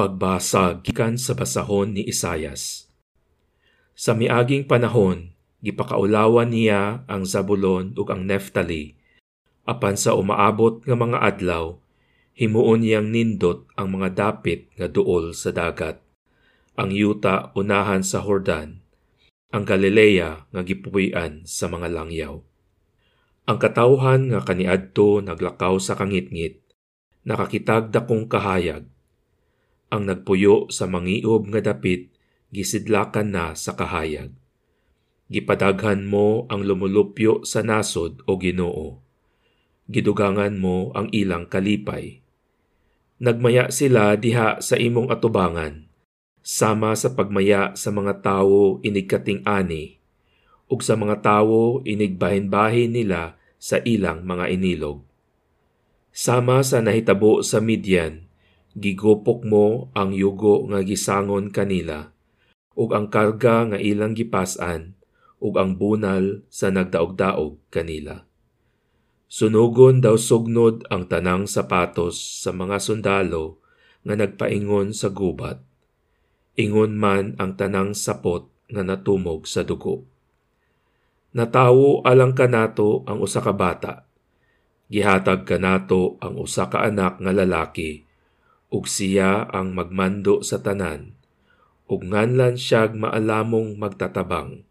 Pagbasa gikan sa basahon ni Isayas. Sa miaging panahon, gipakaulawan niya ang Zabulon ug ang Neftali. Apan sa umaabot nga mga adlaw, himuon niyang nindot ang mga dapit nga duol sa dagat. Ang yuta unahan sa Hordan, ang Galilea nga gipuy-an sa mga langyaw. Ang katawhan nga kaniadto naglakaw sa kangitngit, nakakitag dakong kahayag. Ang nagpuyo sa mangiob nga dapit, gisidlakan na sa kahayag. Gipadaghan mo ang lumulupyo sa nasod o ginoo. Gidugangan mo ang ilang kalipay. Nagmaya sila diha sa imong atubangan, sama sa pagmaya sa mga tawo inigkating ani, ug sa mga tawo inigbahin-bahin nila sa ilang mga inilog. Sama sa nahitabo sa Midian, gigopok mo ang yugo nga gisangon kanila, ug ang karga nga ilang gipasan, ug ang bunal sa nagdaog-daog kanila. Sunugon daw sugnod ang tanang sapatos sa mga sundalo nga nagpaingon sa gubat. Ingon man ang tanang sapot nga natumog sa dugo. Natawo alang kanato ang usa ka bata. Gihatag kanato ang usa ka anak nga lalaki ug siya ang magmando sa tanan ug nganlan siyag maalamong magtatabang.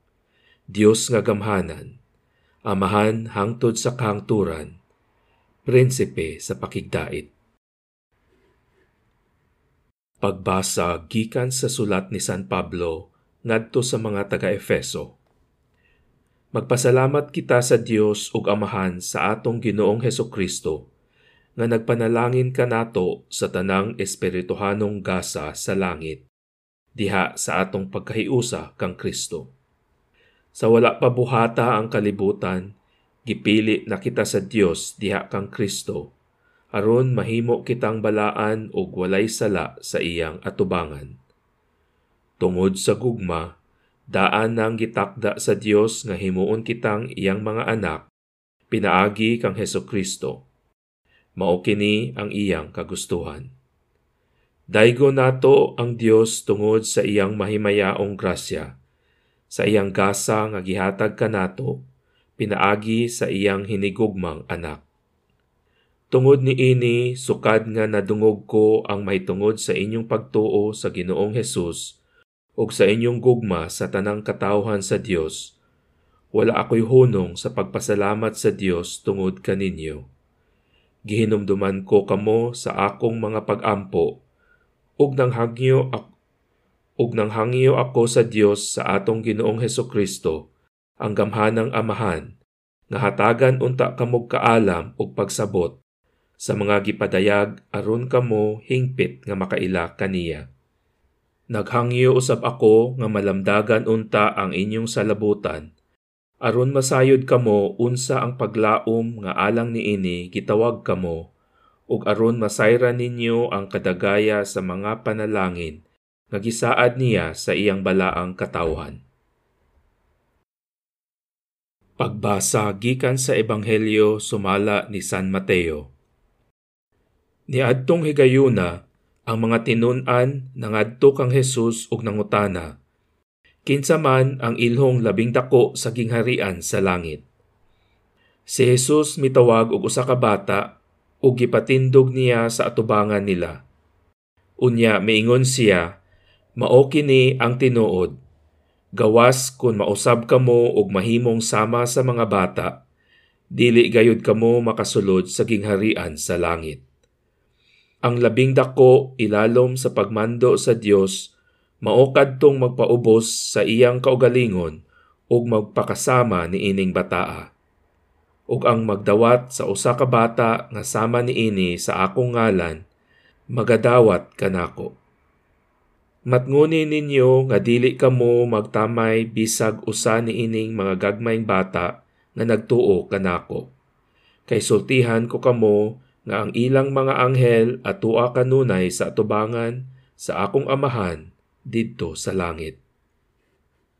Dios nga gamhanan, amahan hangtod sa kahangturan, prinsipe sa pakigdait. Pagbasa gikan sa sulat ni San Pablo ngadto sa mga taga-Efeso. Magpasalamat kita sa Dios ug Amahan sa atong Ginoong Heso Kristo nga nagpanalangin kanato sa tanang espirituhanong gasa sa langit diha sa atong pagkahiusa kang Kristo. Sa wala pa buhata ang kalibutan, gipili na kita sa Dios diha kang Kristo aron mahimo kitang balaan og walay sala sa iyang atubangan. Tungod sa gugma, daan nang gitakda sa Dios nga himuon kitang iyang mga anak, pinaagi kang Heso Kristo. Mao kini ang iyang kagustuhan. Daigo nato ang Dios tungod sa iyang mahimayaong grasya, sa iyang gasa nga gihatag kanato, pinaagi sa iyang hinigugmang anak. Tungod ni ini, sukad nga nadungog ko ang mahitungod sa inyong pagtuo sa Ginoong Hesus ug sa inyong gugma sa tanang katawhan sa Dios. Wala ako'y hunong sa pagpasalamat sa Dios tungod kaninyo. Gihinumduman ko kamo sa akong mga pag-ampo ug nang hangyo ako ug nang hangyo ako sa Dios sa atong Ginoong Heso Kristo ang gamhanang amahan nga hatagan unta kamog kaalam ug pagsabot sa mga gipadayag aron kamo hingpit nga makaila kaniya. Naghangyo usab ako nga malamdagan unta ang inyong salabutan aron masayod kamo unsa ang paglaom nga alang niini gitawag kamo ug aron masayran ninyo ang kadagaya sa mga panalangin nga gisaad niya sa iyang balaang katawhan. Pagbasa gikan sa Ebanghelyo sumala ni San Mateo. Niadtong higayuna ang mga tinun-an nangadto kang Hesus ug nangutana. Kinsa man ang ilhong labing dako sa gingharian sa langit. Si Jesus mitawag og usa ka bata ug gipatindog niya sa atubangan nila. Unya miingon siya, mao kini ang tinuod. Gawas kun mausab kamo og mahimong sama sa mga bata, dili gayud kamo makasulod sa gingharian sa langit. Ang labing dako ilalom sa pagmando sa Dios mao kadtong magpaubos sa iyang kaugalingon ug magpakasama ni ining bataa ug ang magdawat sa usa ka bata nga sama niini sa akong ngalan magadawat kanako. Matnguni ninyo nga dili kamo magtamay bisag usa niining mga gagmayng bata nga nagtuo kanako. Kay sultihan ko kamo nga ang ilang mga anghel at tua kanunay sa atubangan sa akong amahan didto sa langit.